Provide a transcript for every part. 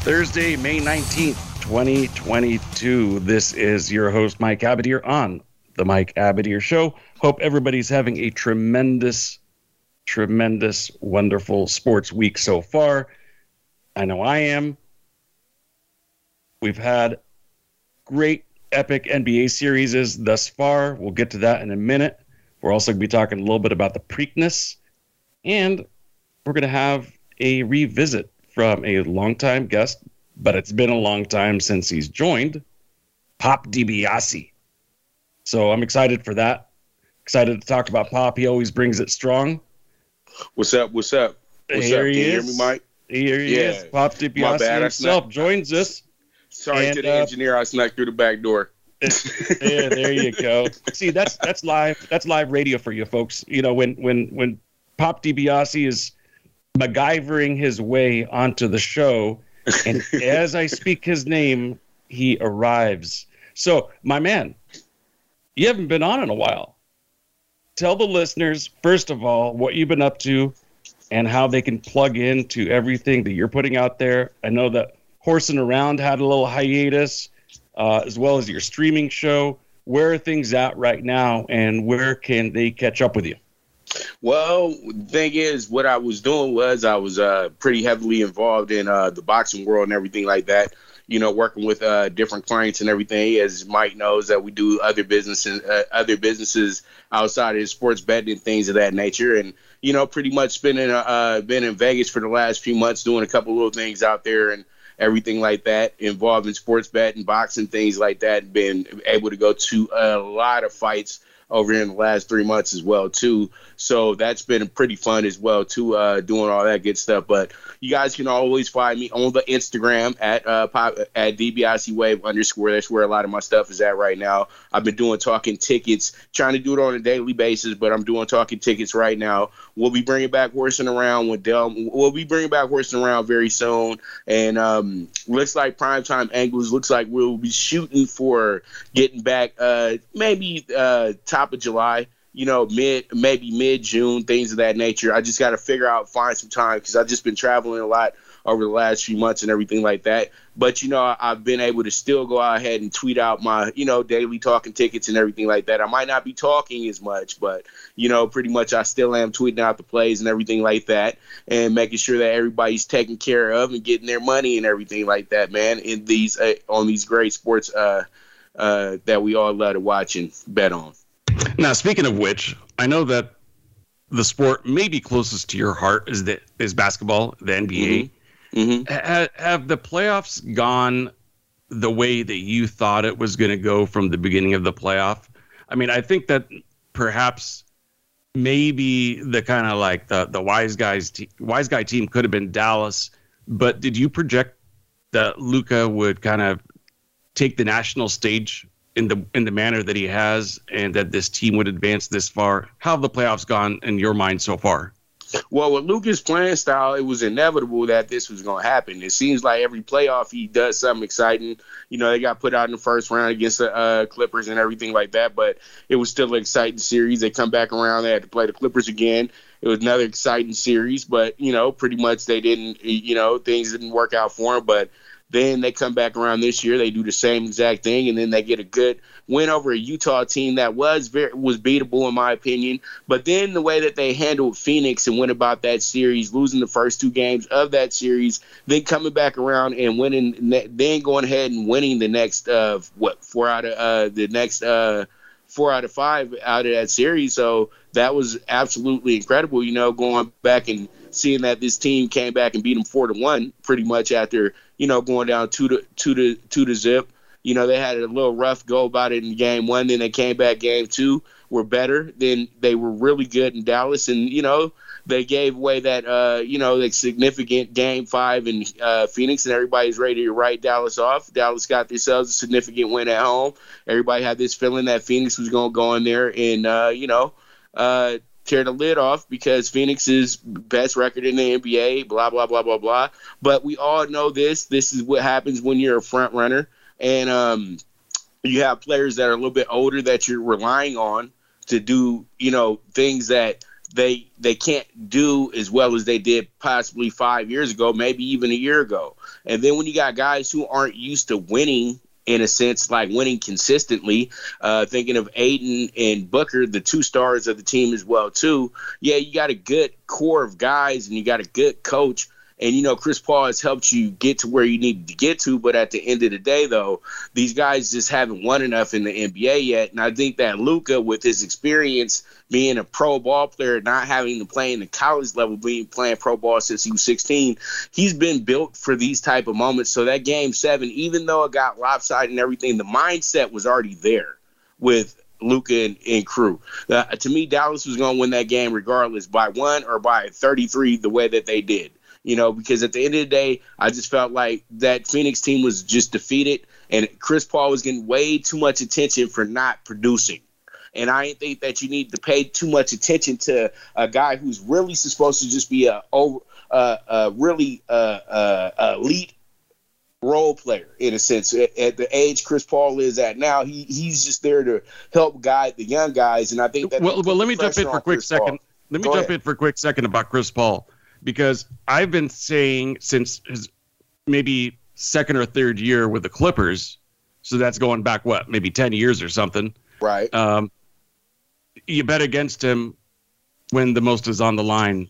Thursday, May 19th, 2022. This is your host, Mike Abadir, on the Mike Abadir Show. Hope everybody's having a tremendous, tremendous, wonderful sports week so far. I know I am. We've had great, epic NBA series thus far. We'll get to that in a minute. We're also going to be talking a little bit about the Preakness, and we're going to have a revisit from a longtime guest, but it's been a long time since he's joined, Pop DiBiase. So I'm excited for that. Excited to talk about Pop. He always brings it strong. What's up? What's up? What's Here up? he Can you is. hear me, Mike? Here he Yeah. is. Pop DiBiase himself snapped. joins us. Sorry And, to the uh, engineer. I snuck through the back door. yeah, there you go. See, that's that's live. That's live radio for you folks. You know, when when when Pop DiBiase is MacGyvering his way onto the show, and as I speak his name, he arrives. So, my man, you haven't been on in a while. Tell the listeners first of all what you've been up to, and how they can plug into everything that you're putting out there. I know that Horsing Around had a little hiatus uh, as well as your streaming show. Where are things at right now, and where can they catch up with you? Well, the thing is, what I was doing was I was uh, pretty heavily involved in uh, the boxing world and everything like that. You know, working with uh, different clients and everything. As Mike knows, that we do other businesses, uh, other businesses outside of sports betting and things of that nature. And you know, pretty much spending uh, been in Vegas for the last few months, doing a couple little things out there and everything like that, involved in sports betting, boxing, things like that. Been able to go to a lot of fights over in the last three months as well too. So that's been pretty fun as well too, uh, doing all that good stuff. But you guys can always find me on the Instagram at uh, pop, at DBIC Wave underscore. That's where a lot of my stuff is at right now. I've been doing talking tickets, trying to do it on a daily basis, but I'm doing talking tickets right now. We'll be bringing back horsing around with Del. We'll be bringing back horsing around very soon, and um, looks like primetime angles. Looks like we'll be shooting for getting back uh, maybe uh, top of July you know, mid maybe mid June, things of that nature. I just got to figure out, find some time because I've just been traveling a lot over the last few months and everything like that. But you know, I've been able to still go out ahead and tweet out my, you know, daily talking tickets and everything like that. I might not be talking as much, but you know, pretty much I still am tweeting out the plays and everything like that, and making sure that everybody's taken care of and getting their money and everything like that, man. In these uh, on these great sports uh, uh, that we all love to watch and bet on. Now, speaking of which, I know that the sport maybe closest to your heart is the is basketball, the NBA. hmm Ha- have the playoffs gone the way that you thought it was going to go from the beginning of the playoff? I mean, I think that perhaps maybe the kind of like the the wise guys te- wise guy team could have been Dallas, but did you project that Luka would kind of take the national stage in the in the manner that he has, and that this team would advance this far? How have the playoffs gone in your mind so far? Well, with Luka's playing style, it was inevitable that this was going to happen. It seems like every playoff he does something exciting. You know, they got put out in the first round against the uh, Clippers and everything like that, but it was still an exciting series. They come back around, they had to play the Clippers again. It was another exciting series, but you know, pretty much they didn't. You know, things didn't work out for them, but. Then they come back around this year. They do the same exact thing, and then they get a good win over a Utah team that was very was beatable in my opinion. But then the way that they handled Phoenix and went about that series, losing the first two games of that series, then coming back around and winning, then going ahead and winning the next uh what four out of uh the next uh four out of five out of that series. So that was absolutely incredible. You know, going back and seeing that this team came back and beat them four to one, pretty much after you know going down two to two to two to zip. You know, they had a little rough go about it in game one. Then they came back game two, were better. Then they were really good in Dallas. And, you know, they gave away that uh, you know that significant game five in uh, Phoenix, and everybody's ready to write Dallas off. Dallas got themselves a significant win at home. Everybody had this feeling that Phoenix was going to go in there and uh, you know uh, tear the lid off because Phoenix's best record in the NBA. Blah blah blah blah blah. But we all know this. This is what happens when you're a front runner, and um, you have players that are a little bit older that you're relying on to do you know things that they they can't do as well as they did possibly five years ago, maybe even a year ago. And then when you got guys who aren't used to winning in a sense, like winning consistently. Uh, thinking of Ayton and Booker, the two stars of the team as well too. Yeah, you got a good core of guys and you got a good coach and you know, Chris Paul has helped you get to where you need to get to. But at the end of the day, though, these guys just haven't won enough in the NBA yet. And I think that Luka, with his experience being a pro ball player, not having to play in the college level, being playing pro ball since he was 16, he's been built for these type of moments. So that game seven, even though it got lopsided and everything, the mindset was already there with Luka and, and crew. Uh, to me, Dallas was going to win that game regardless by one or by 33, the way that they did you know, because at the end of the day, I just felt like that Phoenix team was just defeated, and Chris Paul was getting way too much attention for not producing. And I think that you need to pay too much attention to a guy who's really supposed to just be a over, uh, uh, really uh, uh, elite role player in a sense. At, at, the age Chris Paul is at now, he he's just there to help guide the young guys. And I think that well, well, let me jump in for a quick Chris second. Paul. Let me Go jump ahead. in for a quick second about Chris Paul because I've been saying since his maybe second or third year with the Clippers, so that's going back what maybe ten years or something. Right. Um, you bet against him when the most is on the line.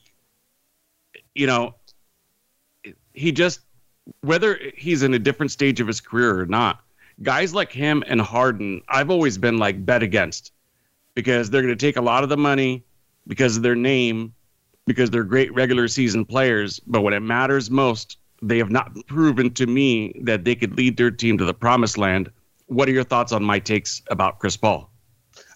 You know, he just whether he's in a different stage of his career or not. Guys like him and Harden, I've always been like bet against because they're going to take a lot of the money because of their name because they're great regular season players, but when it matters most, they have not proven to me that they could lead their team to the promised land. What are your thoughts on my takes about Chris Paul?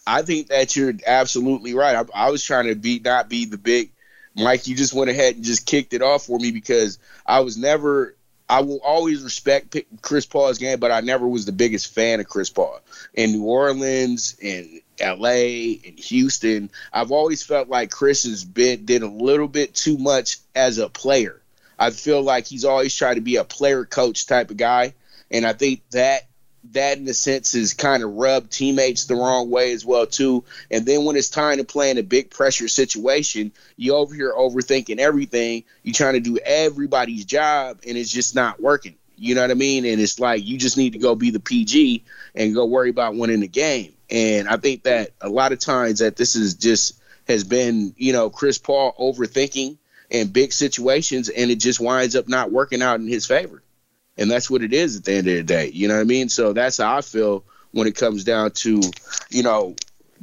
I think that you're absolutely right. I, I was trying to be not be the big Mike. You just went ahead and just kicked it off for me because I was never I will always respect Chris Paul's game, but I never was the biggest fan of Chris Paul. In New Orleans, in LA, and Houston, I've always felt like Chris has been did a little bit too much as a player. I feel like he's always tried to be a player coach type of guy, and I think that that in a sense has kind of rubbed teammates the wrong way as well too. And then when it's time to play in a big pressure situation, you over here overthinking everything. You're trying to do everybody's job, and it's just not working. You know what I mean? And it's like you just need to go be the PG and go worry about winning the game. And I think that a lot of times that this is just has been, you know, Chris Paul overthinking in big situations, and it just winds up not working out in his favor and that's what it is at the end of the day. You know what I mean? So that's how I feel when it comes down to, you know,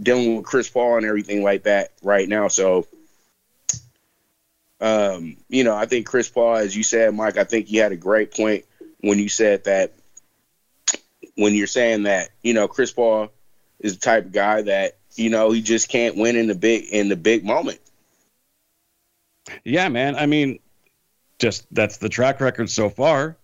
dealing with Chris Paul and everything like that right now. So, um, you know, I think Chris Paul, as you said, Mike, I think you had a great point when you said that when you're saying that, you know, Chris Paul is the type of guy that, you know, he just can't win in the big in the big moment. Yeah, man. I mean, just that's the track record so far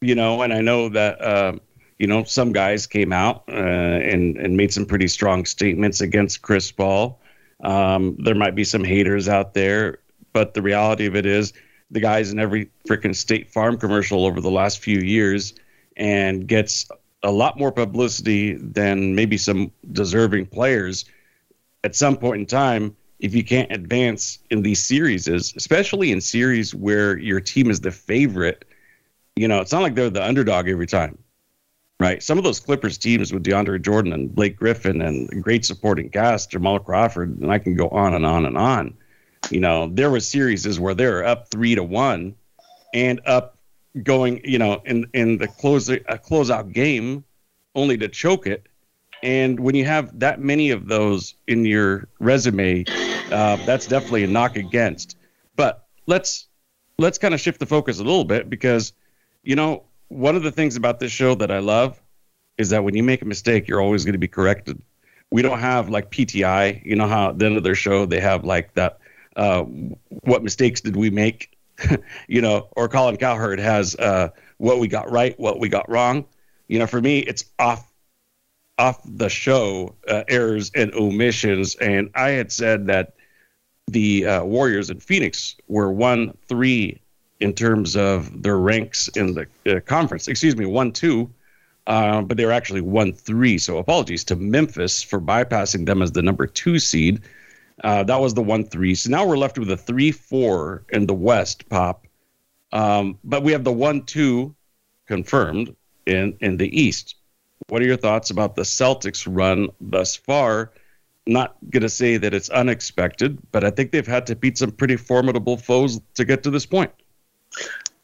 you know, and I know that uh, you know some guys came out uh, and and made some pretty strong statements against Chris Paul. Um, there might be some haters out there, but the reality of it is, the guy's in every freaking State Farm commercial over the last few years, and gets a lot more publicity than maybe some deserving players. At some point in time, if you can't advance in these series, especially in series where your team is the favorite you know, it's not like they're the underdog every time, right? Some of those Clippers teams with DeAndre Jordan and Blake Griffin and great supporting cast, Jamal Crawford, and I can go on and on and on. You know, there were series where they're up three to one and up going, you know, in in the close a closeout game, only to choke it. And when you have that many of those in your resume, uh, that's definitely a knock against. But let's let's kind of shift the focus a little bit because you know, one of the things about this show that I love is that when you make a mistake, you're always going to be corrected. We don't have like PTI. You know how at the end of their show they have like that uh, what mistakes did we make, you know, or Colin Cowherd has uh, what we got right, what we got wrong. You know, for me, it's off off the show uh, errors and omissions. And I had said that the uh, Warriors in Phoenix were one three in terms of their ranks in the uh, conference. Excuse me, one two, uh, but they were actually one three. So apologies to Memphis for bypassing them as the number two seed. Uh, that was the one three. So now we're left with a three four in the West. Pop, um, but we have the one two confirmed in in the East. What are your thoughts about the Celtics run thus far? Not to say that it's unexpected, but I think they've had to beat some pretty formidable foes to get to this point.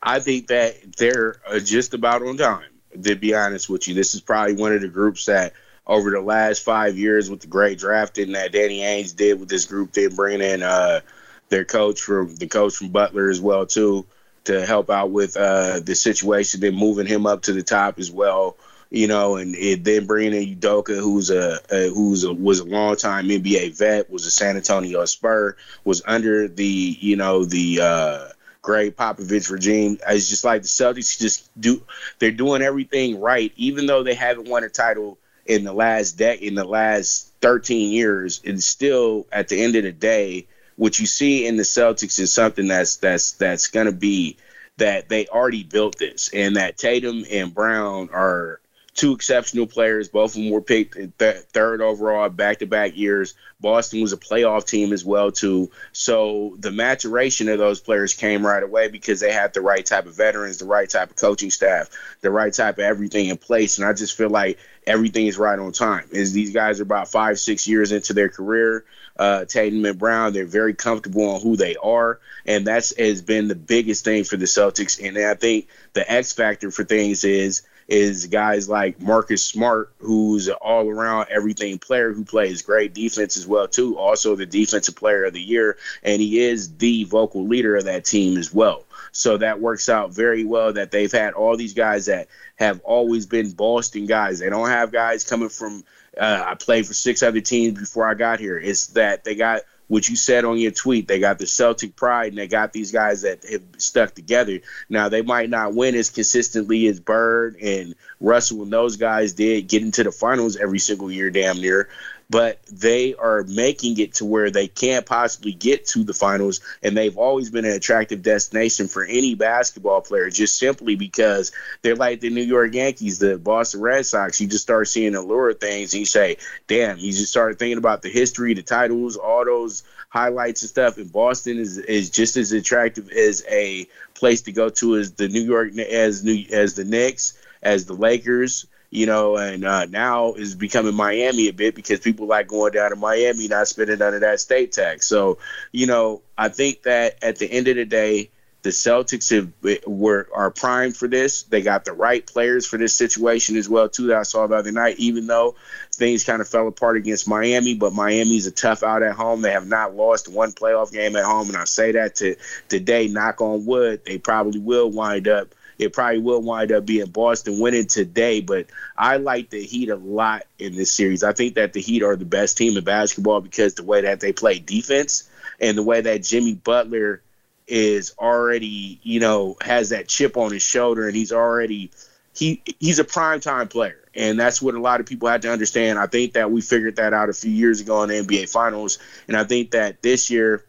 I think that they're uh, just about on time, to be honest with you. This is probably one of the groups that, over the last five years, with the great drafting that Danny Ainge did with this group, they bringing in uh, their coach from the coach from Butler as well too to help out with uh, the situation. Then moving him up to the top as well you know, and then bringing in Udoka, who's a, a who's a, was a longtime NBA vet, was a San Antonio Spur, was under the you know the uh, Gregg Popovich regime. It's just like the Celtics just do they're doing everything right, even though they haven't won a title in the last deck in the last 13 years. And still, at the end of the day, what you see in the Celtics is something that's that's that's going to be that they already built this, and that Tatum and Brown are two exceptional players. Both of them were picked th- third overall back to back years. Boston was a playoff team as well too. So the maturation of those players came right away because they had the right type of veterans, the right type of coaching staff, the right type of everything in place. And I just feel like everything is right on time. Is these guys are about five, six years into their career. Uh, Tatum and Brown, they're very comfortable on who they are, and that's has been the biggest thing for the Celtics. And I think the X factor for things is is guys like Marcus Smart, who's an all around everything player who plays great defense as well too. Also the defensive player of the year, and he is the vocal leader of that team as well. So that works out very well that they've had all these guys that have always been Boston guys. They don't have guys coming from uh, I played for six other teams before I got here. It's that they got what you said on your tweet. They got the Celtic pride and they got these guys that have stuck together. Now they might not win as consistently as Bird and Russell and those guys did get into the finals every single year, damn near but they are making it to where they can't possibly get to the finals. And they've always been an attractive destination for any basketball player, just simply because they're like the New York Yankees, the Boston Red Sox. You just start seeing the lure of things and you say, damn, you just start thinking about the history, the titles, all those highlights and stuff. And Boston is, is just as attractive as a place to go to as the New York, as New, as the Knicks, as the Lakers you know, and uh, now is becoming Miami a bit because people like going down to Miami, not spending none of that state tax. So, you know, I think that at the end of the day, the Celtics have, were are primed for this. They got the right players for this situation as well too. That I saw the other night. Even though things kind of fell apart against Miami, but Miami's a tough out at home. They have not lost one playoff game at home, and I say that to today. Knock on wood, they probably will wind up it probably will wind up being Boston winning today. But I like the Heat a lot in this series. I think that the Heat are the best team in basketball because the way that they play defense and the way that Jimmy Butler is already, you know, has that chip on his shoulder and he's already he he's a prime time player. And that's what a lot of people had to understand. I think that we figured that out a few years ago in the NBA Finals. And I think that this year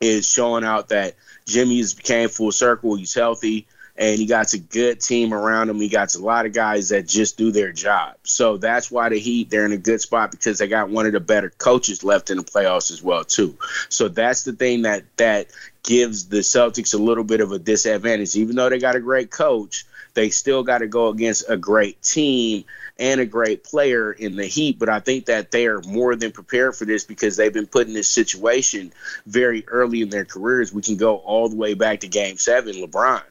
is showing out that Jimmy's came full circle. He's healthy and he got a good team around him. He got a lot of guys that just do their job. So that's why the Heat they're in a good spot because they got one of the better coaches left in the playoffs as well too. So that's the thing that that gives the Celtics a little bit of a disadvantage. Even though they got a great coach, they still got to go against a great team and a great player in the Heat. But I think that they are more than prepared for this because they've been put in this situation very early in their careers. We can go all the way back to Game Seven, LeBron.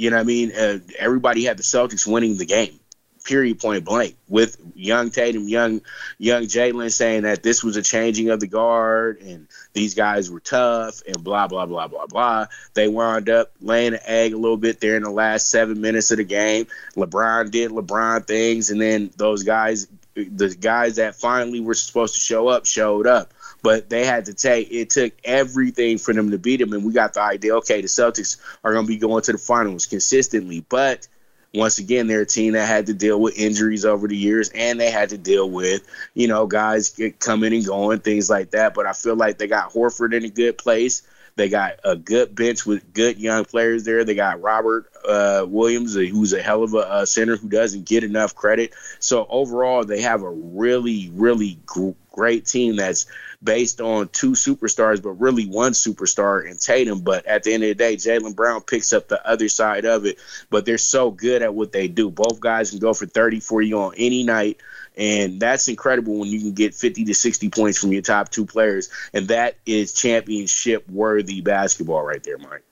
You know what I mean? Uh, everybody had the Celtics winning the game, period, point blank, with young Tatum, young young Jaylen saying that this was a changing of the guard and these guys were tough and blah blah blah blah blah. They wound up laying an egg a little bit there in the last seven minutes of the game. LeBron did LeBron things, and then those guys the guys that finally were supposed to show up showed up. But they had to take it took everything for them to beat them, and we got the idea. Okay, the Celtics are going to be going to the finals consistently, but once again, they're a team that had to deal with injuries over the years, and they had to deal with, you know, guys coming and going, things like that. But I feel like they got Horford in a good place. They got a good bench with good young players there. They got Robert uh, Williams, who's a hell of a uh, center who doesn't get enough credit. So overall, they have a really, really gr- great team that's based on two superstars, but really one superstar in Tatum. But at the end of the day, Jaylen Brown picks up the other side of it. But they're so good at what they do. Both guys can go for 30 for you on any night. And that's incredible when you can get 50 to 60 points from your top two players. And that is championship worthy basketball right there, Mike.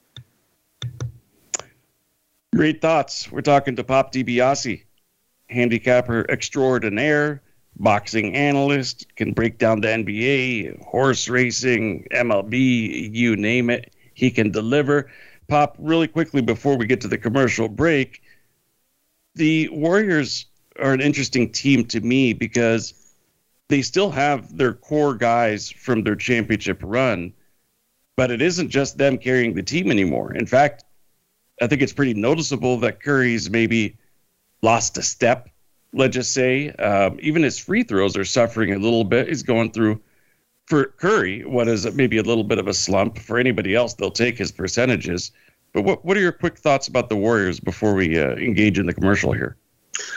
Great thoughts. We're talking to Pop DiBiase, handicapper extraordinaire boxing analyst, can break down the NBA, horse racing, MLB, you name it. He can deliver. Pop, really quickly before we get to the commercial break, the Warriors are an interesting team to me because they still have their core guys from their championship run, but it isn't just them carrying the team anymore. In fact, I think it's pretty noticeable that Curry's maybe lost a step let's just say. Um, even his free throws are suffering a little bit. He's going through, for Curry, what is it? maybe a little bit of a slump. For anybody else, they'll take his percentages. But what, what are your quick thoughts about the Warriors before we uh, engage in the commercial here?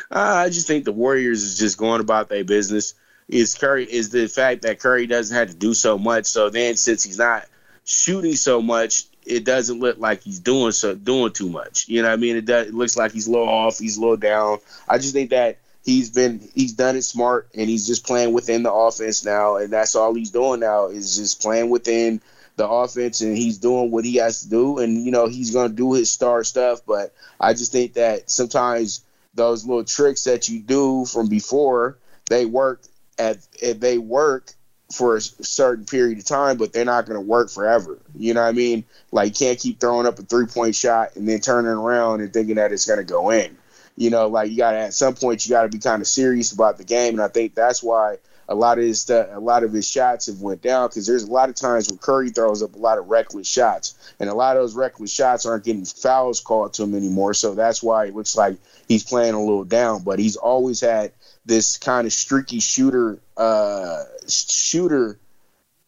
Uh, I just think the Warriors is just going about their business. Is Curry is the fact that Curry doesn't have to do so much. So then, since he's not shooting so much, it doesn't look like he's doing so doing too much. You know what I mean? It does it looks like he's little off, he's little down. I just think that he's been he's done it smart and he's just playing within the offense now and that's all he's doing now is just playing within the offense and he's doing what he has to do and you know he's going to do his star stuff but I just think that sometimes those little tricks that you do from before they work at they work for a certain period of time, but they're not going to work forever. You know what I mean? Like, you can't keep throwing up a three point shot and then turning around and thinking that it's going to go in. You know, like you got to at some point you got to be kind of serious about the game, and I think that's why a lot of his a lot of his shots have went down because there's a lot of times where Curry throws up a lot of reckless shots, and a lot of those reckless shots aren't getting fouls called to him anymore. So that's why it looks like he's playing a little down. But he's always had this kind of streaky shooter uh, shooter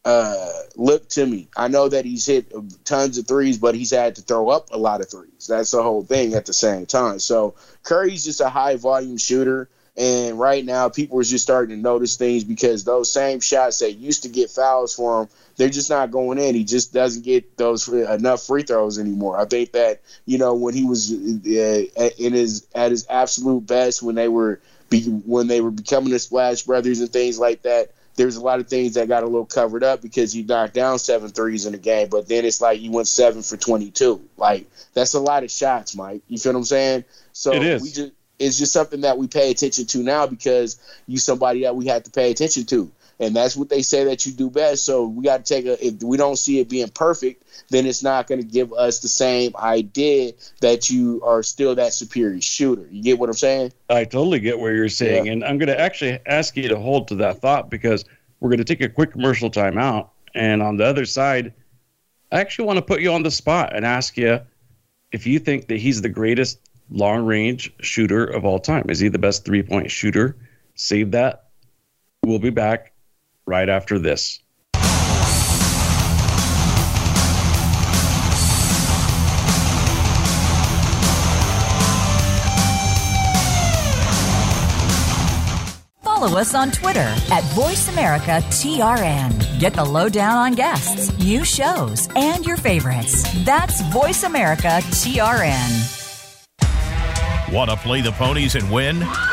uh, look to me. I know that he's hit tons of threes, but he's had to throw up a lot of threes. That's the whole thing at the same time. So Curry's just a high volume shooter. And right now, people are just starting to notice things because those same shots that used to get fouls for him, they're just not going in. He just doesn't get those enough free throws anymore. I think that you know when he was uh, in his at his absolute best when they were be, when they were becoming the Splash Brothers and things like that there's a lot of things that got a little covered up because you knocked down seven threes in the game, but then it's like you went seven for 22. Like that's a lot of shots, Mike. You feel what I'm saying? So it is. we just it's just something that we pay attention to now because you somebody that we have to pay attention to and that's what they say that you do best. So we got to take a. If we don't see it being perfect, then it's not going to give us the same idea that you are still that superior shooter. You get what I'm saying? I totally get what you're saying, yeah. and I'm going to actually ask you to hold to that thought because we're going to take a quick commercial time out, and on the other side, I actually want to put you on the spot and ask you if you think that he's the greatest long range shooter of all time. Is he the best three point shooter? Save that. We'll be back right after this. Follow us on Twitter at VoiceAmericaTRN. Get the lowdown on guests, new shows, and your favorites. That's VoiceAmericaTRN. Want to play the ponies and win?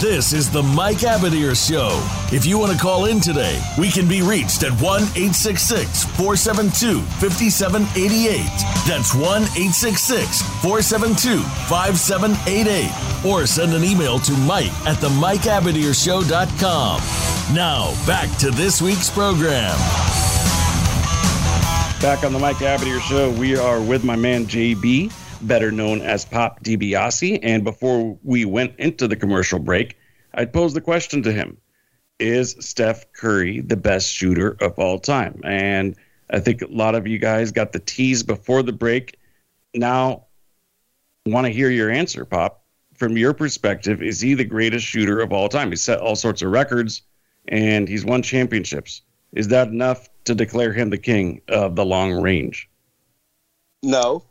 This is the Mike Abadir Show. If you want to call in today, we can be reached at 1 866 472 5788. That's 1 866 472 5788. Or send an email to Mike at the MikeAbadirshow.com. Now, back to this week's program. Back on the Mike Abadir Show, we are with my man JB better known as Pop DiBiase. And before we went into the commercial break, I posed the question to him Is Steph Curry the best shooter of all time? And I think a lot of you guys got the tease before the break. Now, want to hear your answer, Pop. From your perspective, is he the greatest shooter of all time? He set all sorts of records and he's won championships. Is that enough to declare him the king of the long range? No,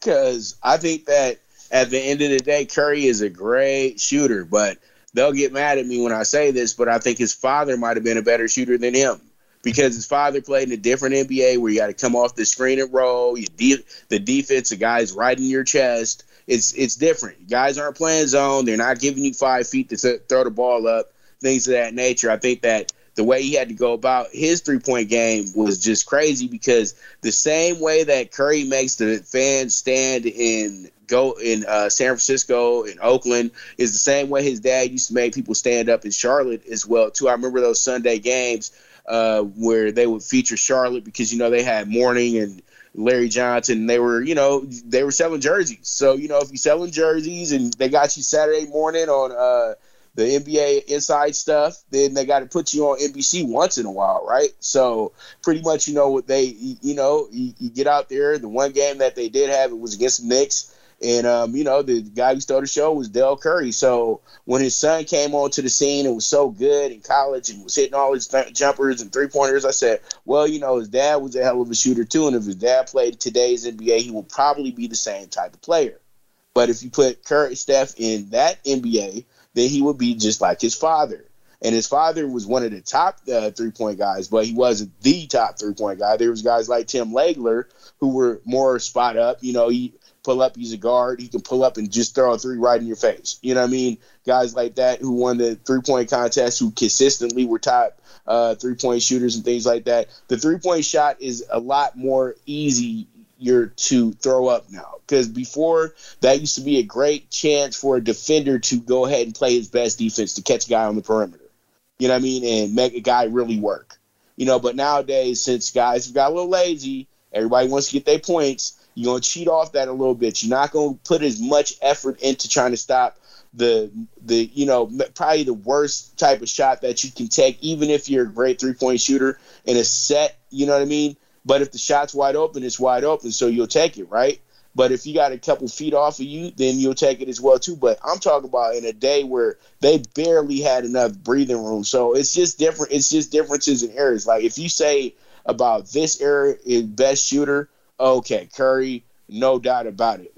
because I think that at the end of the day, Curry is a great shooter, but they'll get mad at me when I say this, but I think his father might have been a better shooter than him because his father played in a different NBA where you got to come off the screen and roll. You de- the defense, the guys right in your chest. It's it's different. Guys aren't playing zone. They're not giving you five feet to th- throw the ball up. Things of that nature. I think that the way he had to go about his three point game was just crazy because the same way that Curry makes the fans stand in go in uh, San Francisco and Oakland is the same way his dad used to make people stand up in Charlotte as well too. I remember those Sunday games uh, where they would feature Charlotte because you know they had Mourning and Larry Johnson. They were, you know, they were selling jerseys. So, you know, if you're selling jerseys and they got you Saturday morning on uh, the NBA inside stuff, then they got to put you on NBC once in a while, right? So pretty much, you know, what they, you know, you, you, get out there. The one game that they did have it was against the Knicks. And um, you know, the guy who started the show was Dell Curry. So when his son came onto the scene and was so good in college and was hitting all his th- jumpers and three pointers, I said, well, you know, his dad was a hell of a shooter too, and if his dad played today's NBA, he will probably be the same type of player. But if you put Curry Steph in that NBA, then he would be just like his father. And his father was one of the top uh, three point guys, but he wasn't the top three point guy. There was guys like Tim Legler who were more spot up. You know, he pull up, he's a guard. He can pull up and just throw a three right in your face. You know what I mean? Guys like that who won the three point contest, who consistently were top uh, three point shooters and things like that. The three point shot is a lot more easy you're to throw up now. Because before that used to be a great chance for a defender to go ahead and play his best defense to catch a guy on the perimeter. You know what I mean? And make a guy really work. You know, but nowadays, since guys have got a little lazy, everybody wants to get their points. You're gonna cheat off that a little bit. You're not gonna put as much effort into trying to stop the the you know probably the worst type of shot that you can take, even if you're a great three point shooter in a set. You know what I mean? But if the shot's wide open, it's wide open, so you'll take it, right? But if you got a couple feet off of you, then you'll take it as well too. But I'm talking about in a day where they barely had enough breathing room. So it's just different. It's just differences in areas. Like if you say about this area is best shooter, okay, Curry, no doubt about it.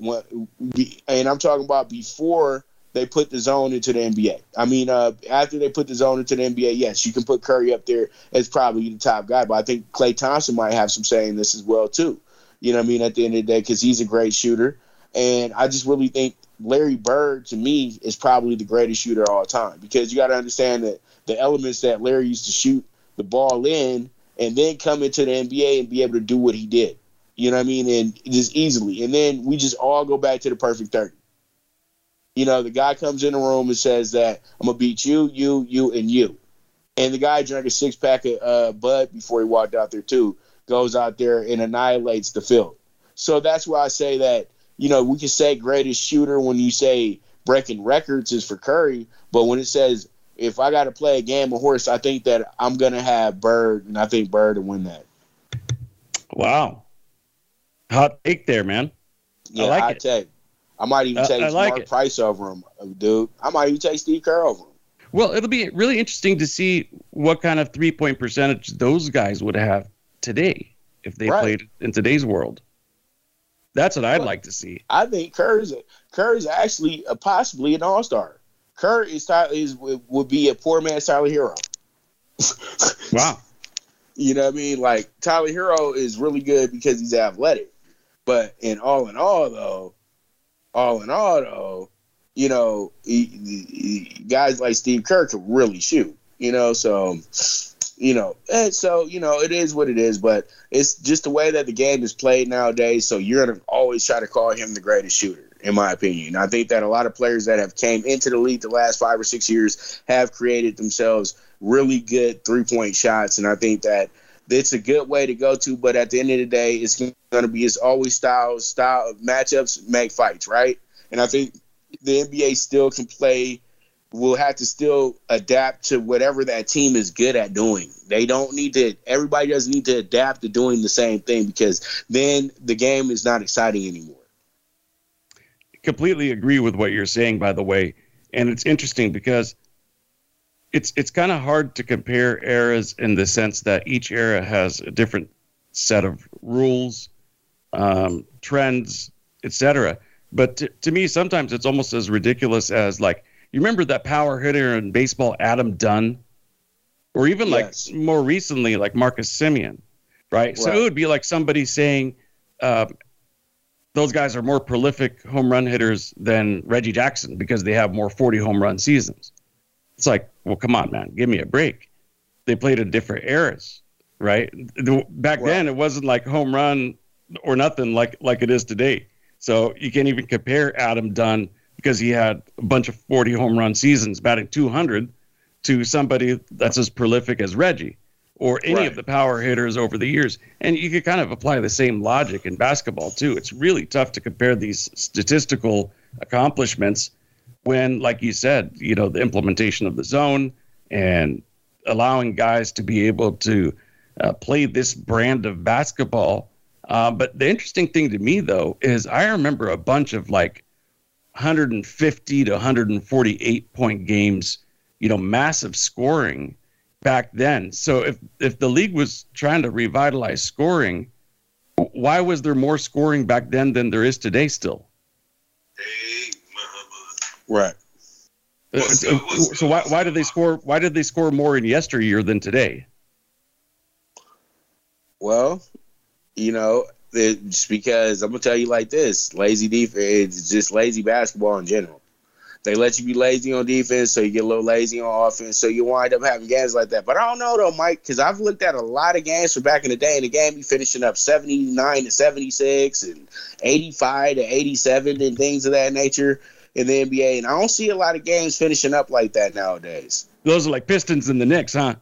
And I'm talking about before they put the zone into the NBA. I mean, uh, after they put the zone into the NBA, yes, you can put Curry up there as probably the top guy, but I think Klay Thompson might have some say in this as well too. You know what I mean? At the end of the day, because he's a great shooter, and I just really think Larry Bird to me is probably the greatest shooter of all time because you got to understand that the elements that Larry used to shoot the ball in and then come into the NBA and be able to do what he did. You know what I mean? And just easily. And then we just all go back to the perfect 30. You know, the guy comes in the room and says that I'm gonna beat you, you, you, and you. And the guy drank a six pack of uh, Bud before he walked out there too. Goes out there and annihilates the field. So that's why I say that you know we can say greatest shooter when you say breaking records is for Curry, but when it says if I got to play a game of horse, I think that I'm gonna have Bird, and I think Bird will win that. Wow, hot take there, man. Yeah, I like hot it. take. I might even take uh, like Mark it. Price over him, dude. I might even take Steve Kerr over him. Well, it'll be really interesting to see what kind of three point percentage those guys would have today if they right. played in today's world. That's what I'd well, like to see. I think Kerr's Kerr is actually a, possibly an all star. Kerr is, is would be a poor man's Tyler Herro. wow. You know what I mean? Like Tyler Herro is really good because he's athletic, but in all in all, though, all in all, though, you know, he, he, guys like Steve Kerr could really shoot. You know, so you know, and so you know, it is what it is. But it's just the way that the game is played nowadays. So you're gonna always try to call him the greatest shooter, in my opinion. I think that a lot of players that have came into the league the last five or six years have created themselves really good three point shots, and I think that it's a good way to go to. But at the end of the day, it's going to be it's always styles, style matchups make fights, right? And I think the NBA still can play will have to still adapt to whatever that team is good at doing. They don't need to everybody doesn't need to adapt to doing the same thing because then the game is not exciting anymore. Completely agree with what you're saying by the way. And it's interesting because it's it's kind of hard to compare eras in the sense that each era has a different set of rules, um, trends, etc. But to, to me, sometimes it's almost as ridiculous as like you remember that power hitter in baseball, Adam Dunn, or even yes. like more recently, like Marcus Semien, right? right? So it would be like somebody saying uh, those guys are more prolific home run hitters than Reggie Jackson because they have more 40 home run seasons. It's like, well, come on, man, give me a break. They played in different eras, right? Back right. then, it wasn't like home run or nothing like like it is today. So you can't even compare Adam Dunn because he had a bunch of 40 home run seasons batting 200 to somebody that's as prolific as Reggie or any right. of the power hitters over the years. And you could kind of apply the same logic in basketball too. It's really tough to compare these statistical accomplishments when, like you said, you know, the implementation of the zone and allowing guys to be able to uh, play this brand of basketball. Uh, but the interesting thing to me, though, is I remember a bunch of like 150 to 148 point games, you know, massive scoring back then. So if if the league was trying to revitalize scoring, why was there more scoring back then than there is today still? Right. So, so why why did they score why did they score more in yesteryear than today? Well, you know, just because I'm gonna tell you like this: lazy defense, it's just lazy basketball in general. They let you be lazy on defense, so you get a little lazy on offense, so you wind up having games like that. But I don't know though, Mike, because I've looked at a lot of games from back in the day, and the game be finishing up 79 to 76 and 85 to 87 and things of that nature in the NBA, and I don't see a lot of games finishing up like that nowadays. Those are like Pistons and the Knicks, huh?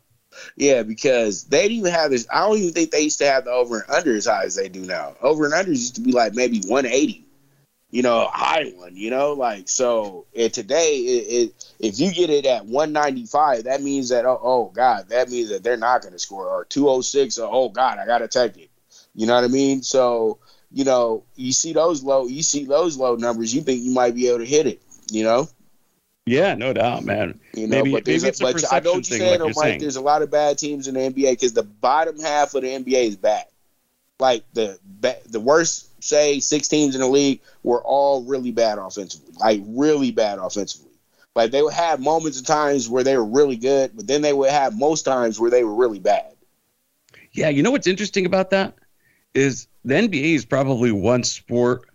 Yeah, because they didn't even have this. I don't even think they used to have the over and under as high as they do now. Over and unders used to be like maybe 180, you know, high one, you know, like so. And today, it, it, if you get it at 195, that means that oh, oh god, that means that they're not going to score. Or 206, oh, oh god, I got to take it. You know what I mean? So you know, you see those low, you see those low numbers, you think you might be able to hit it. You know. Yeah, no doubt, man. You know, maybe, but, maybe a but I know what you're saying, like you're saying. There's a lot of bad teams in the NBA because the bottom half of the NBA is bad. Like the the worst, say, six teams in the league were all really bad offensively, like really bad offensively. Like they would have moments and times where they were really good, but then they would have most times where they were really bad. Yeah, you know what's interesting about that is the NBA is probably one sport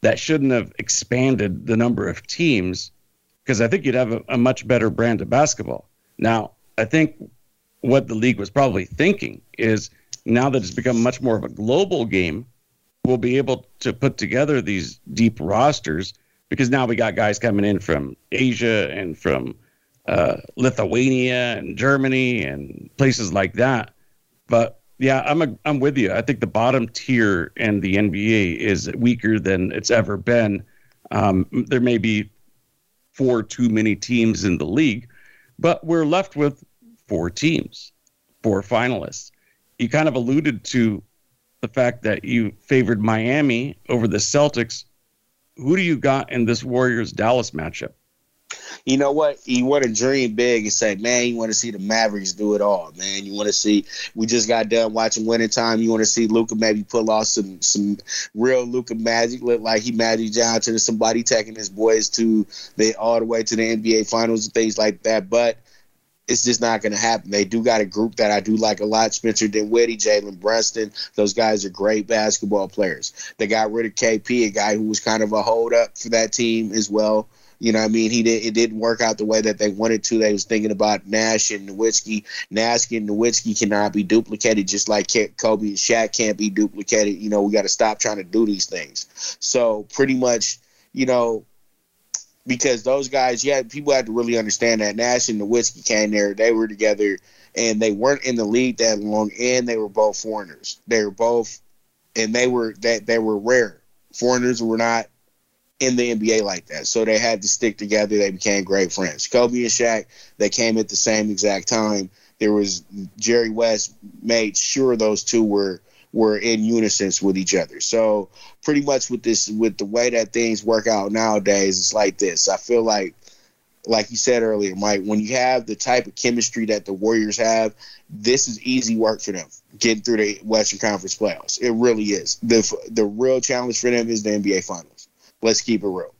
that shouldn't have expanded the number of teams because I think you'd have a, a much better brand of basketball. Now, I think what the league was probably thinking is now that it's become much more of a global game, we'll be able to put together these deep rosters because now we got guys coming in from Asia and from uh, Lithuania and Germany and places like that. But yeah, I'm a, I'm with you. I think the bottom tier in the NBA is weaker than it's ever been. Um, there may be four too many teams in the league, but we're left with four teams, four finalists. You kind of alluded to the fact that you favored Miami over the Celtics. Who do you got in this Warriors Dallas matchup? You know what? You want to dream big and say, man, you want to see the Mavericks do it all, man. You want to see. We just got done watching Winning Time. You want to see Luka maybe pull off some some real Luka magic, look like he magic Johnson or somebody taking his boys to the all the way to the NBA Finals and things like that. But it's just not going to happen. They do got a group that I do like a lot: Spencer Dinwiddie, Jalen Brunson. Those guys are great basketball players. They got rid of KP, a guy who was kind of a hold up for that team as well. You know, I mean, he did. It didn't work out the way that they wanted to. They was thinking about Nash and Nowitzki. Nash and Nowitzki cannot be duplicated, just like Kobe and Shaq can't be duplicated. You know, we got to stop trying to do these things. So pretty much, you know, because those guys, yeah, people have to really understand that Nash and Nowitzki came there. They were together, and they weren't in the league that long, and they were both foreigners. They were both, and they were that they, they were rare. Foreigners were not in the NBA like that. So they had to stick together. They became great friends. Kobe and Shaq, they came at the same exact time. There was Jerry West made sure those two were were in unison with each other. So pretty much with this with the way that things work out nowadays, it's like this. I feel like like you said earlier, Mike, when you have the type of chemistry that the Warriors have, this is easy work for them getting through the Western Conference playoffs. It really is. The the real challenge for them is the NBA Finals. Let's keep it real.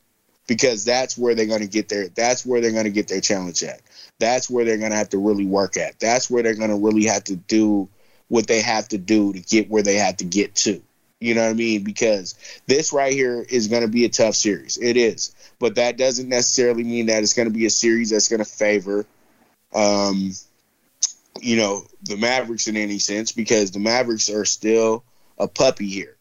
Because that's where they're going to get their that's where they're going to get their challenge at. That's where they're going to have to really work at. That's where they're going to really have to do what they have to do to get where they have to get to. You know what I mean? Because this right here is going to be a tough series. It is. But that doesn't necessarily mean that it's going to be a series that's going to favor um, you know, the Mavericks in any sense because the Mavericks are still a puppy here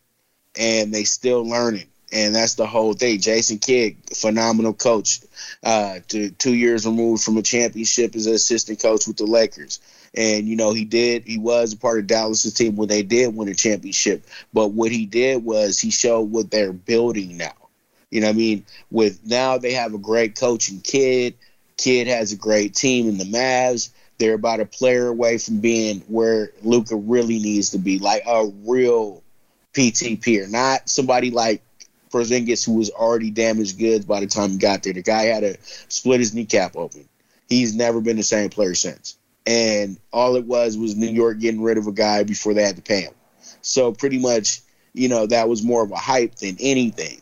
and they still learning and that's the whole thing. Jason Kidd, phenomenal coach, uh, to, two years removed from a championship as an assistant coach with the Lakers. And you know he did. He was a part of Dallas's team when they did win a championship. But what he did was he showed what they're building now. You know, I mean, with now they have a great coaching kid. Kidd has a great team in the Mavs. They're about a player away from being where Luka really needs to be, like a real PTP or not somebody like Porzingis, who was already damaged goods by the time he got there. The guy had to split his kneecap open. He's never been the same player since. And all it was was New York getting rid of a guy before they had to pay him. So pretty much, you know, that was more of a hype than anything.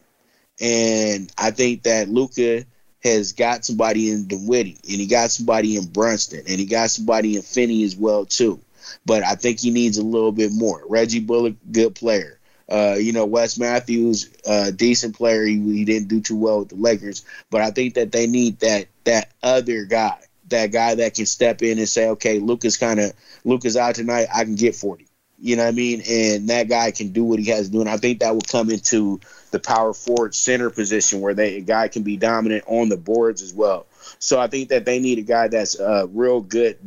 And I think that Luka has got somebody in Dinwiddie, and he got somebody in Brunson, and he got somebody in Finney as well too. But I think he needs a little bit more. Reggie Bullock, good player. Uh, you know, Wes Matthews, uh, decent player. He, he didn't do too well with the Lakers, but I think that they need that that other guy, that guy that can step in and say, okay, Luka's kind of Luka's out tonight. I can get forty. You know what I mean? And that guy can do what he has to do. And I think that will come into the power forward center position where they a guy can be dominant on the boards as well. So I think that they need a guy that's a real good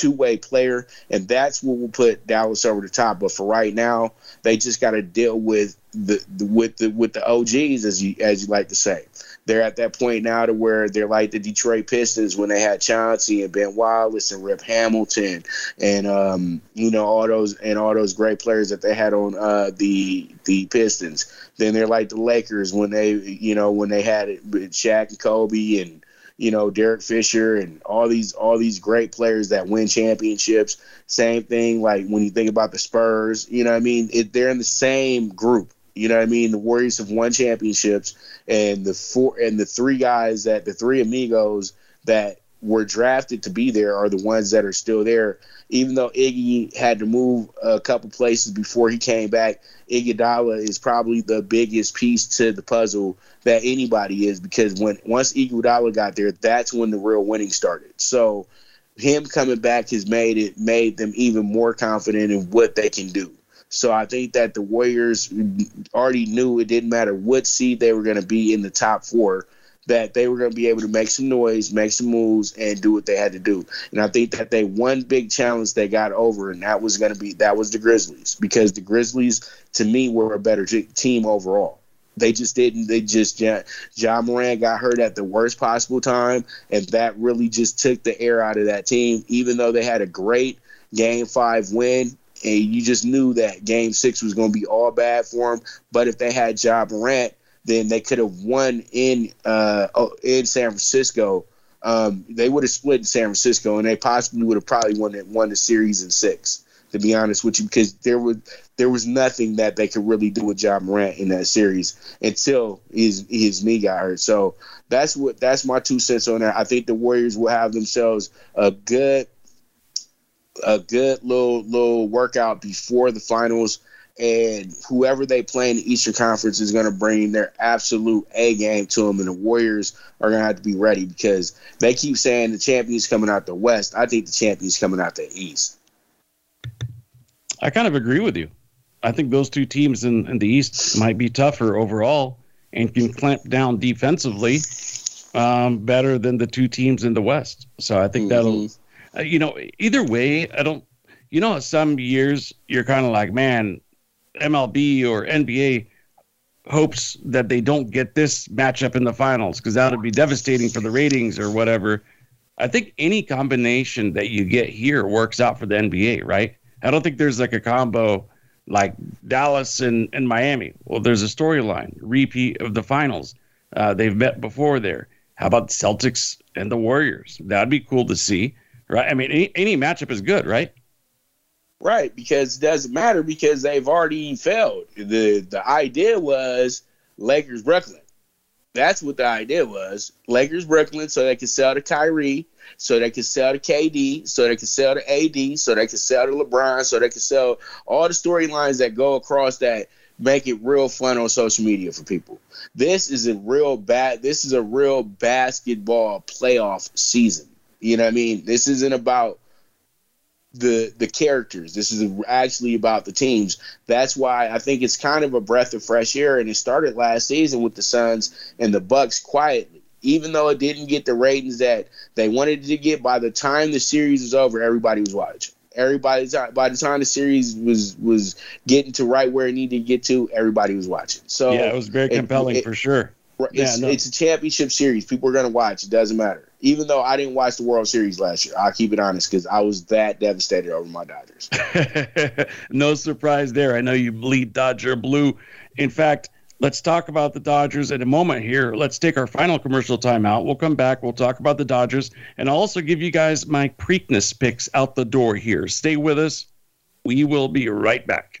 two way player, and that's what will put Dallas over the top. But for right now, they just got to deal with the, the, with the with the OGs as you as you like to say. They're at that point now to where they're like the Detroit Pistons when they had Chauncey and Ben Wallace and Rip Hamilton and um, you know all those and all those great players that they had on uh, the the Pistons. Then they're like the Lakers when they you know when they had it with Shaq and Kobe and you know Derek Fisher and all these all these great players that win championships. Same thing like when you think about the Spurs, you know I mean? It, they're in the same group. You know what I mean? The Warriors have won championships and the four and the three guys that the three amigos that were drafted to be there are the ones that are still there. Even though Iggy had to move a couple places before he came back, Iguodala is probably the biggest piece to the puzzle that anybody is because when once Iguodala got there, that's when the real winning started. So him coming back has made it made them even more confident in what they can do. So I think that the Warriors already knew it didn't matter what seed they were going to be in the top four that they were going to be able to make some noise, make some moves, and do what they had to do. And I think that they one big challenge they got over, and that was going to be that was the Grizzlies because the Grizzlies to me were a better team overall. They just didn't. They just Ja Morant got hurt at the worst possible time, and that really just took the air out of that team. Even though they had a great Game Five win, and you just knew that Game Six was going to be all bad for them. But if they had Ja Morant, then they could have won in uh, oh, in San Francisco. Um, they would have split in San Francisco, and they possibly would have probably won it, won the series in six. To be honest with you, because there was there was nothing that they could really do with Ja Morant in that series until his his knee got hurt. So that's what that's my two cents on that. I think the Warriors will have themselves a good a good little little workout before the finals and whoever they play in the Eastern Conference is going to bring their absolute A game to them, and the Warriors are going to have to be ready because they keep saying the champions coming out the West. I think the champions coming out the East. I kind of agree with you. I think those two teams in, in the East might be tougher overall and can clamp down defensively um, better than the two teams in the West. So I think mm-hmm. that'll, uh, you know, either way, I don't, you know, some years you're kind of like, man, MLB or NBA hopes that they don't get this matchup in the finals because that would be devastating for the ratings or whatever. I think any combination that you get here works out for the NBA, right? I don't think there's like a combo like Dallas and, and Miami. Well, there's a storyline, repeat of the finals. Uh, they've met before there. How about Celtics and the Warriors? That'd be cool to see, right? I mean, any, any matchup is good, right? Right, because it doesn't matter because they've already failed. The the idea was Lakers Brooklyn. That's what the idea was. Lakers Brooklyn so they could sell to Kyrie, so they could sell to KD, so they could sell to AD, so they could sell to LeBron, so they could sell all the storylines that go across that make it real fun on social media for people. This is a real bad this is a real basketball playoff season. You know what I mean? This isn't about the the characters. This is actually about the teams. That's why I think it's kind of a breath of fresh air. And it started last season with the Suns and the Bucks quietly. Even though it didn't get the ratings that they wanted to get, by the time the series was over, everybody was watching. Everybody by the time the series was was getting to right where it needed to get to, everybody was watching. So yeah, it was very compelling it, for sure. It's, yeah, no. it's a championship series. People are going to watch. It doesn't matter. Even though I didn't watch the World Series last year, I'll keep it honest because I was that devastated over my Dodgers. no surprise there. I know you bleed Dodger blue. In fact, let's talk about the Dodgers in a moment here. Let's take our final commercial timeout. We'll come back. We'll talk about the Dodgers and I'll also give you guys my Preakness picks out the door here. Stay with us. We will be right back.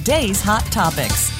today's hot topics.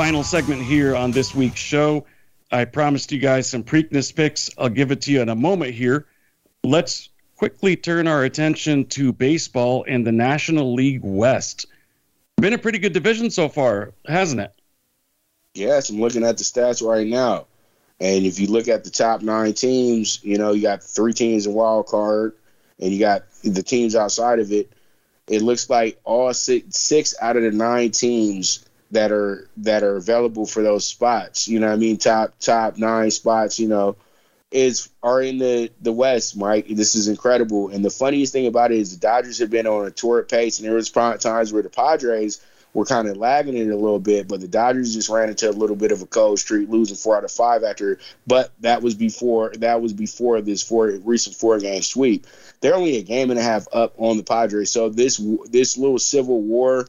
Final segment here on this week's show. I promised you guys some Preakness picks. I'll give it to you in a moment here. Let's quickly turn our attention to baseball and the National League West. Been a pretty good division so far, hasn't it? Yes, I'm looking at the stats right now. And if you look at the top nine teams, you know, you got three teams in wild card and you got the teams outside of it. It looks like all six, six out of the nine teams that are that are available for those spots. You know what I mean? Top top nine spots, you know, is are in the the West, Mike. This is incredible. And the funniest thing about it is the Dodgers have been on a torrid pace, and there was times where the Padres were kind of lagging it a little bit, but the Dodgers just ran into a little bit of a cold streak, losing four out of five after. But that was before that was before this four recent four game sweep. They're only a game and a half up on the Padres, so this this little civil war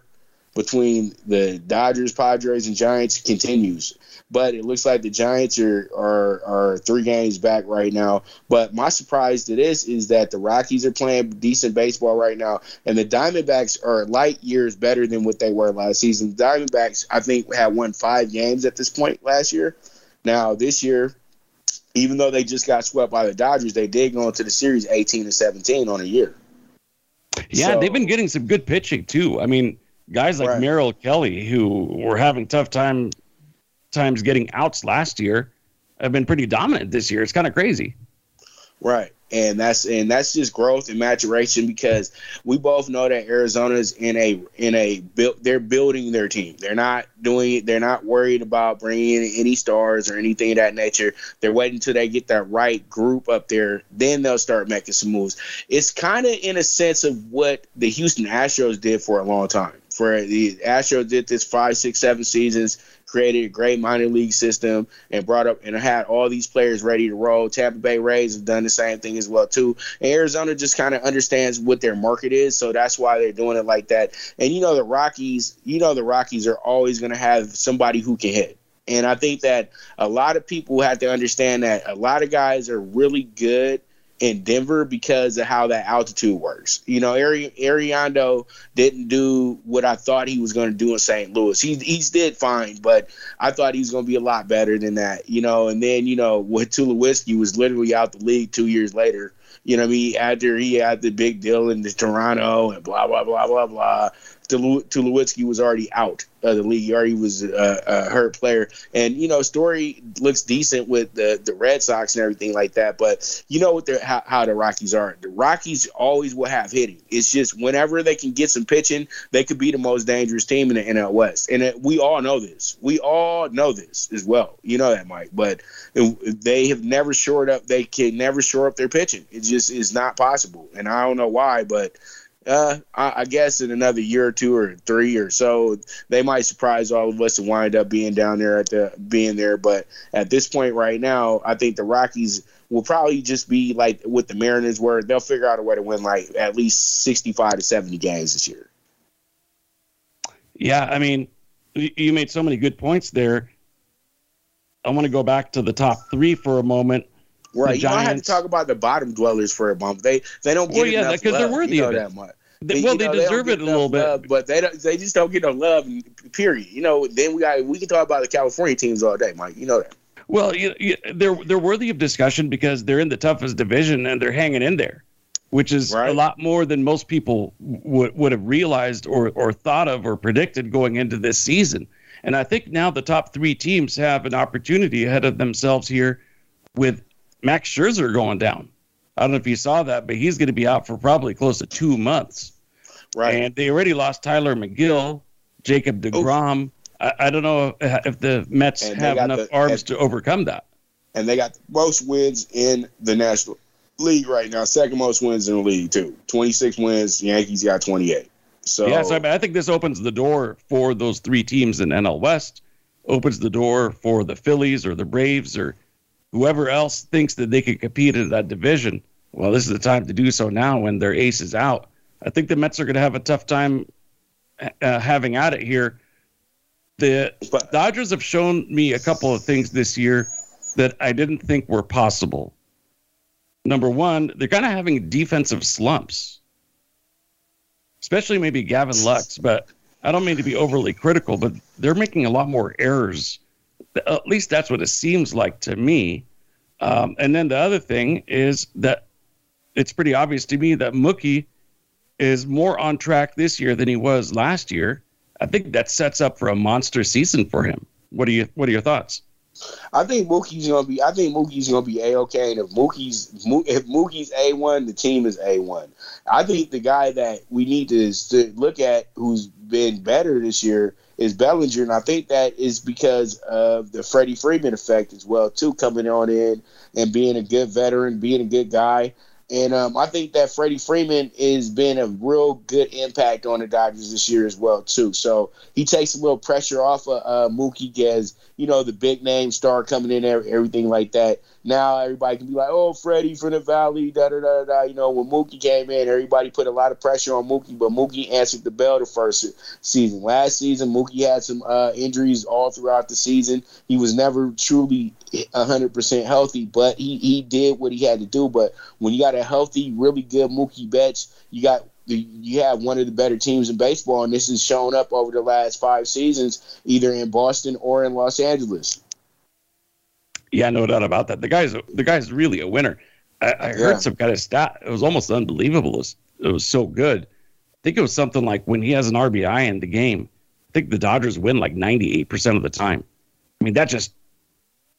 between the Dodgers, Padres, and Giants continues. But it looks like the Giants are, are are three games back right now. But my surprise to this is that the Rockies are playing decent baseball right now, and the Diamondbacks are light years better than what they were last season. The Diamondbacks, I think, had won five games at this point last year. Now this year, even though they just got swept by the Dodgers, they did go into the series 18 and 17 on a year. Yeah, so, they've been getting some good pitching too. I mean, guys like right. Merrill Kelly, who were having tough time times getting outs last year, have been pretty dominant this year. It's kind of crazy. Right. And that's and that's just growth and maturation because we both know that Arizona's in a in a build they're building their team. They're not doing. They're not worried about bringing in any stars or anything of that nature. They're waiting until they get that right group up there. Then they'll start making some moves. It's kind of in a sense of what the Houston Astros did for a long time. For the Astros did this five, six, seven seasons created a great minor league system and brought up and had all these players ready to roll. Tampa Bay Rays have done the same thing as well too. And Arizona just kind of understands what their market is, so that's why they're doing it like that. And you know the Rockies, you know the Rockies are always going to have somebody who can hit. And I think that a lot of people have to understand that a lot of guys are really good in Denver because of how that altitude works. You know, Ari- Arenado didn't do what I thought he was going to do in St. Louis. He he's did fine, but I thought he was going to be a lot better than that. You know, and then you know, with Tulowitzki was literally out the league two years later. You know, I mean, after he had the big deal in Toronto and blah blah blah blah blah. Tulowitzki was already out of the league. He already was a, a, hurt player, and you know, Story looks decent with the the Red Sox and everything like that. But you know what? How, how the Rockies are. The Rockies always will have hitting. It's just whenever they can get some pitching, they could be the most dangerous team in the NL West, and it, we all know this. We all know this as well. You know that, Mike. But they have never shored up. They can never shore up their pitching. It just is not possible, and I don't know why, but uh, I, I, guess in another year or two or three or so, they might surprise all of us and wind up being down there at the being there. But at this point, right now, I think the Rockies will probably just be like what the Mariners were. They'll figure out a way to win like at least sixty-five to seventy games this year. Yeah, I mean, you made so many good points there. I want to go back to the top three for a moment. Right. you don't have to talk about the bottom dwellers for a moment. They they don't get well, yeah, because they're worthy you know of it. that much. They, well, they know, deserve they it a little bit, love, but they don't, they just don't get no love. Period. You know. Then we got we can talk about the California teams all day, Mike. You know that. Well, you, you, they're they're worthy of discussion because they're in the toughest division and they're hanging in there. which is Right. a lot more than most people would would have realized or or thought of or predicted going into this season. And I think now the top three teams have an opportunity ahead of themselves here with Max Scherzer going down. I don't know if you saw that, but he's going to be out for probably close to two months. Right. And they already lost Tylor Megill, Jacob oh. DeGrom. I, I don't know if, if the Mets And have enough the- arms and- to overcome that. and they got the most wins in the National League right now. Second most wins in the league too. Twenty six wins. Yankees got twenty eight. So yeah, so I, mean, I think this opens the door for those three teams in NL West, opens the door for the Phillies or the Braves or whoever else thinks that they can compete in that division. Well, this is the time to do so now when their ace is out. I think the Mets are going to have a tough time uh, having at it here. The But- Dodgers have shown me a couple of things this year that I didn't think were possible. Number one, they're kind of having defensive slumps especially maybe Gavin Lux, but I don't mean to be overly critical, but they're making a lot more errors. At least that's what it seems like to me. Um, and then the other thing is that it's pretty obvious to me that Mookie is more on track this year than he was last year. I think that sets up for a monster season for him. What are you? What are your thoughts? I think Mookie's gonna be. I think Mookie's gonna be a okay. And if Mookie's if Mookie's a one, the team is a one. I think the guy that we need to, to look at who's been better this year is Bellinger, and I think that is because of the Freddie Freeman effect as well too, coming on in and being a good veteran, being a good guy. And um, I think that Freddie Freeman has been a real good impact on the Dodgers this year as well too. So he takes a little pressure off of uh, Mookie as you know the big name star coming in, every- everything like that. Now everybody can be like, "Oh, Freddie from the Valley," da da da da. You know, when Mookie came in, everybody put a lot of pressure on Mookie, but Mookie answered the bell the first season. Last season, Mookie had some uh, injuries all throughout the season. He was never truly 100% healthy, but he, he did what he had to do. But when you got a healthy, really good Mookie Betts, you got you have one of the better teams in baseball, and this has shown up over the last five seasons, either in Boston or in Los Angeles. Yeah, no doubt about that. The guy's the guy's really a winner. I, I heard Yeah. some kind of stat. It was almost unbelievable. It was, it was so good. I think it was something like when he has an RBI in the game, I think the Dodgers win like 98% of the time. I mean, that just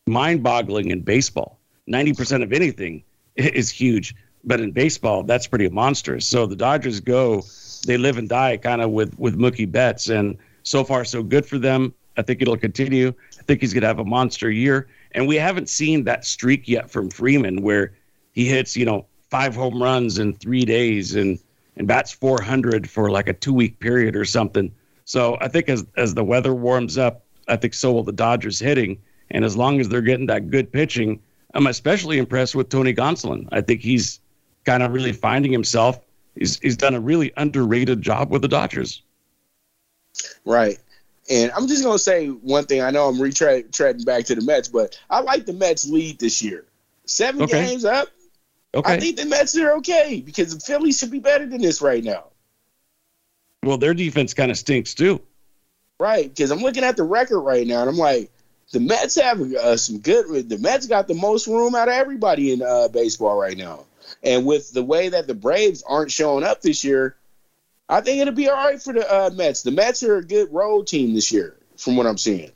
mind boggling in baseball. 90% of anything is huge, but in baseball, that's pretty monstrous. So the Dodgers go, they live and die kind of with, with Mookie Betts. And so far, so good for them. I think it'll continue. I think he's going to have a monster year. And we haven't seen that streak yet from Freeman where he hits, you know, five home runs in three days and, and bats 400 for like a two week period or something. So I think as, as the weather warms up, I think so will the Dodgers hitting. And as long as they're getting that good pitching, I'm especially impressed with Tony Gonsolin. I think he's kind of really finding himself. He's, he's done a really underrated job with the Dodgers. Right. And I'm just gonna say one thing. I know I'm retreading back to the Mets, but I like the Mets lead this year. Seven Okay. games up. Okay. I think the Mets are okay because the Phillies should be better than this right now. well, their defense kind of stinks too. Right, because I'm looking at the record right now, and I'm like, the Mets have uh, some good. The Mets got the most room out of everybody in uh, baseball right now, and with the way that the Braves aren't showing up this year, I think it'll be all right for the uh, Mets. The Mets are a good road team this year, from what I'm seeing,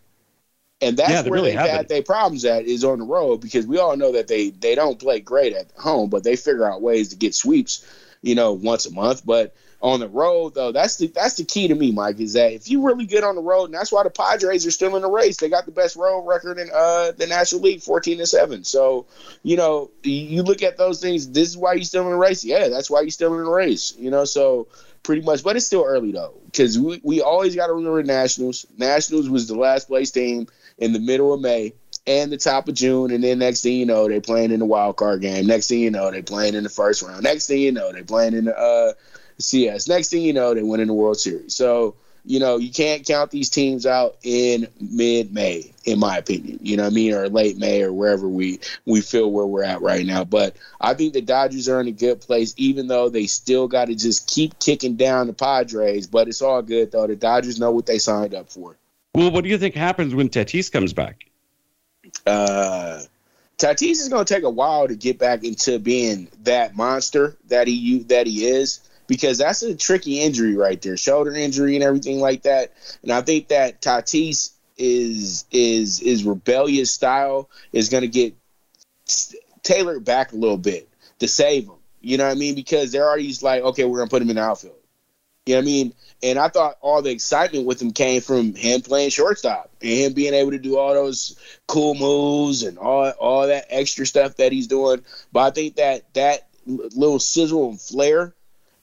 and that's Yeah, they where really they've have had their problems at is on the road because we all know that they they don't play great at home, but they figure out ways to get sweeps, you know, once a month, but on the road though that's the that's the key to me mike is that if you really good on the road and that's why the padres are still in the race they got the best road record in uh the national league 14 and 7 so you know you look at those things this is why you're still in the race yeah that's why you're still in the race you know so pretty much but it's still early though because we, we always got to remember nationals nationals was the last place team in the middle of may and the top of June, and then next thing you know, they playing in the wild card game. Next thing you know, they playing in the first round. Next thing you know, they playing in the uh, CS. Next thing you know, they win in the World Series. So, you know, you can't count these teams out in mid May, in my opinion. You know what I mean? Or late May or wherever we, we feel where we're at right now. But I think the Dodgers are in a good place, even though they still got to just keep kicking down the Padres. But it's all good, though. The Dodgers know what they signed up for. Well, what do you think happens when Tatis comes back? Uh, Tatis is going to take a while to get back into being that monster that he that he is because that's a tricky injury right there, shoulder injury and everything like that. And I think that Tatis is is is rebellious style is going to get tailored back a little bit to save him. You know what I mean? Because they're already like, okay, we're gonna put him in the outfield. You know what I mean? And I thought all the excitement with him came from him playing shortstop and him being able to do all those cool moves and all all that extra stuff that he's doing. But I think that that little sizzle and flair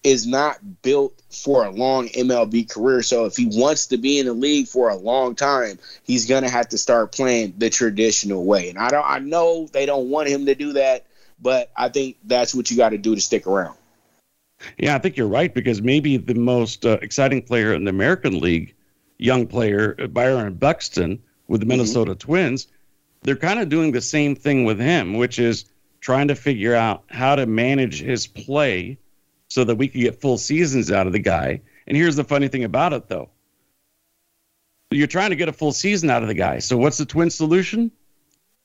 is not built for a long MLB career. So if he wants to be in the league for a long time, he's gonna have to start playing the traditional way. And I don't I know they don't want him to do that, but I think that's what you got to do to stick around. Yeah, I think you're right because maybe the most uh, exciting player in the American League, young player uh, Byron Buxton with the mm-hmm. Minnesota mm-hmm. Twins, they're kind of doing the same thing with him, which is trying to figure out how to manage his play so that we could get full seasons out of the guy. And here's the funny thing about it, though. You're trying to get a full season out of the guy. So what's the twin solution?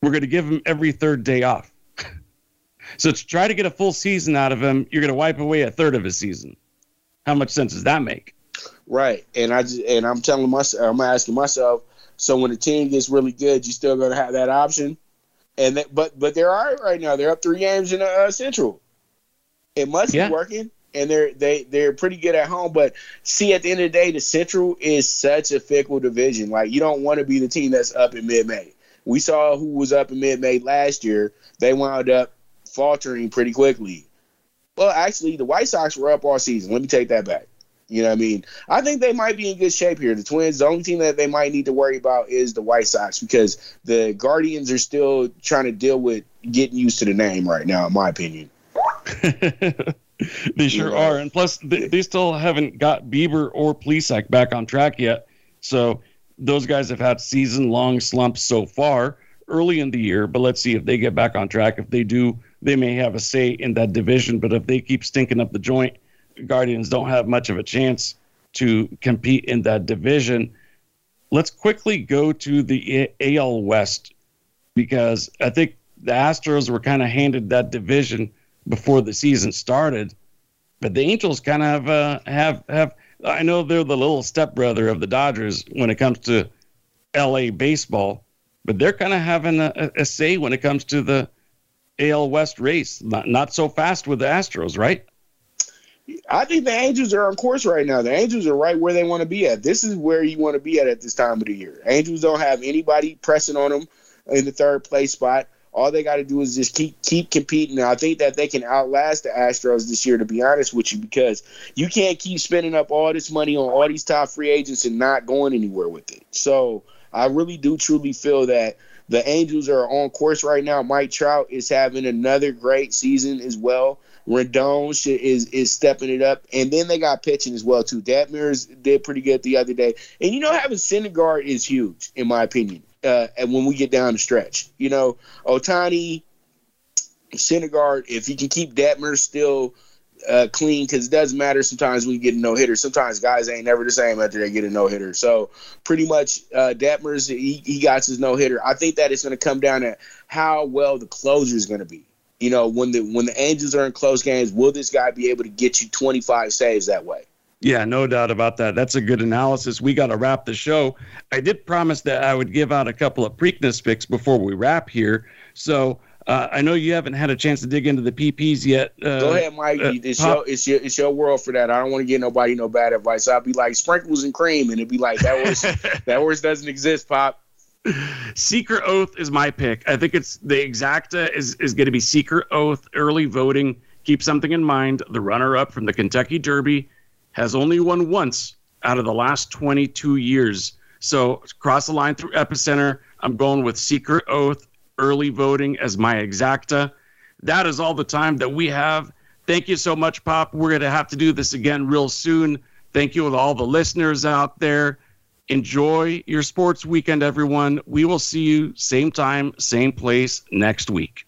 We're going to give him every third day off. so to try to get a full season out of him, you're going to wipe away a third of his season. How much sense does that make? Right. And I just, and I'm telling myself, I'm asking myself. So when the team gets really good, you still going to have that option. And that, but but they're all right right now. They're up three games in the uh, Central. It must yeah. be working and they're they they're pretty good at home. But see, at the end of the day, the Central is such a fickle division. Like you don't want to be the team that's up in mid May. We saw who was up in mid May last year. They wound up faltering pretty quickly. Well, actually, the White Sox were up all season. Let me take that back. You know what I mean? I think they might be in good shape here. The Twins, the only team that they might need to worry about is the White Sox because the Guardians are still trying to deal with getting used to the name right now, in my opinion. they sure are. And plus, they, they still haven't got Bieber or Plesac back on track yet. So those guys have had season long slumps so far early in the year. But let's see if they get back on track. If they do, they may have a say in that division. But if they keep stinking up the joint, Guardians don't have much of a chance to compete in that division. Let's quickly go to the AL West because I think the Astros were kind of handed that division before the season started. But the Angels kind of uh, have have I know they're the little stepbrother of the Dodgers when it comes to L.A. baseball, but they're kind of having a, a, say when it comes to the AL West race. Not not so fast with the Astros, right? I think the Angels are on course right now. The Angels are right where they want to be at. This is where you want to be at at this time of the year. Angels don't have anybody pressing on them in the third place spot. All they got to do is just keep keep competing. And I think that they can outlast the Astros this year, to be honest with you, because you can't keep spending up all this money on all these top free agents and not going anywhere with it. So I really do truly feel that the Angels are on course right now. Mike Trout is having another great season as well. Rendon is is stepping it up, and then they got pitching as well too. Detmers did pretty good the other day, and you know having Syndergaard is huge in my opinion uh, and when we get down the stretch. You know, Ohtani, Syndergaard, if he can keep Detmer still uh, clean, because it doesn't matter sometimes when you get a no hitter. Sometimes guys ain't never the same after they get a no hitter. So pretty much, uh, Detmer's he, he got his no hitter. I think that it's going to come down to how well the closer is going to be. You know, when the when the Angels are in close games, will this guy be able to get you 25 saves that way? Yeah, no doubt about that. That's a good analysis. We got to wrap the show. I did promise that I would give out a couple of Preakness picks before we wrap here. So uh, I know you haven't had a chance to dig into the PPs yet. Uh, Go ahead, Mike. Uh, it's, your, it's, your, it's your world for that. I don't want to give nobody no bad advice. I'll be like sprinkles and cream, and it'd be like that horse that horse doesn't exist, Pop. Secret Oath is my pick. I think it's the exacta is is going to be Secret Oath early voting. Keep something in mind. The runner up from the Kentucky Derby has only won once out of the last 22 years. So cross the line through Epicenter. I'm going with Secret Oath, early voting as my exacta. That is all the time that we have. Thank you so much, Pop. We're going to have to do this again real soon. Thank you to all the listeners out there. Enjoy your sports weekend, everyone. We will see you same time, same place next week.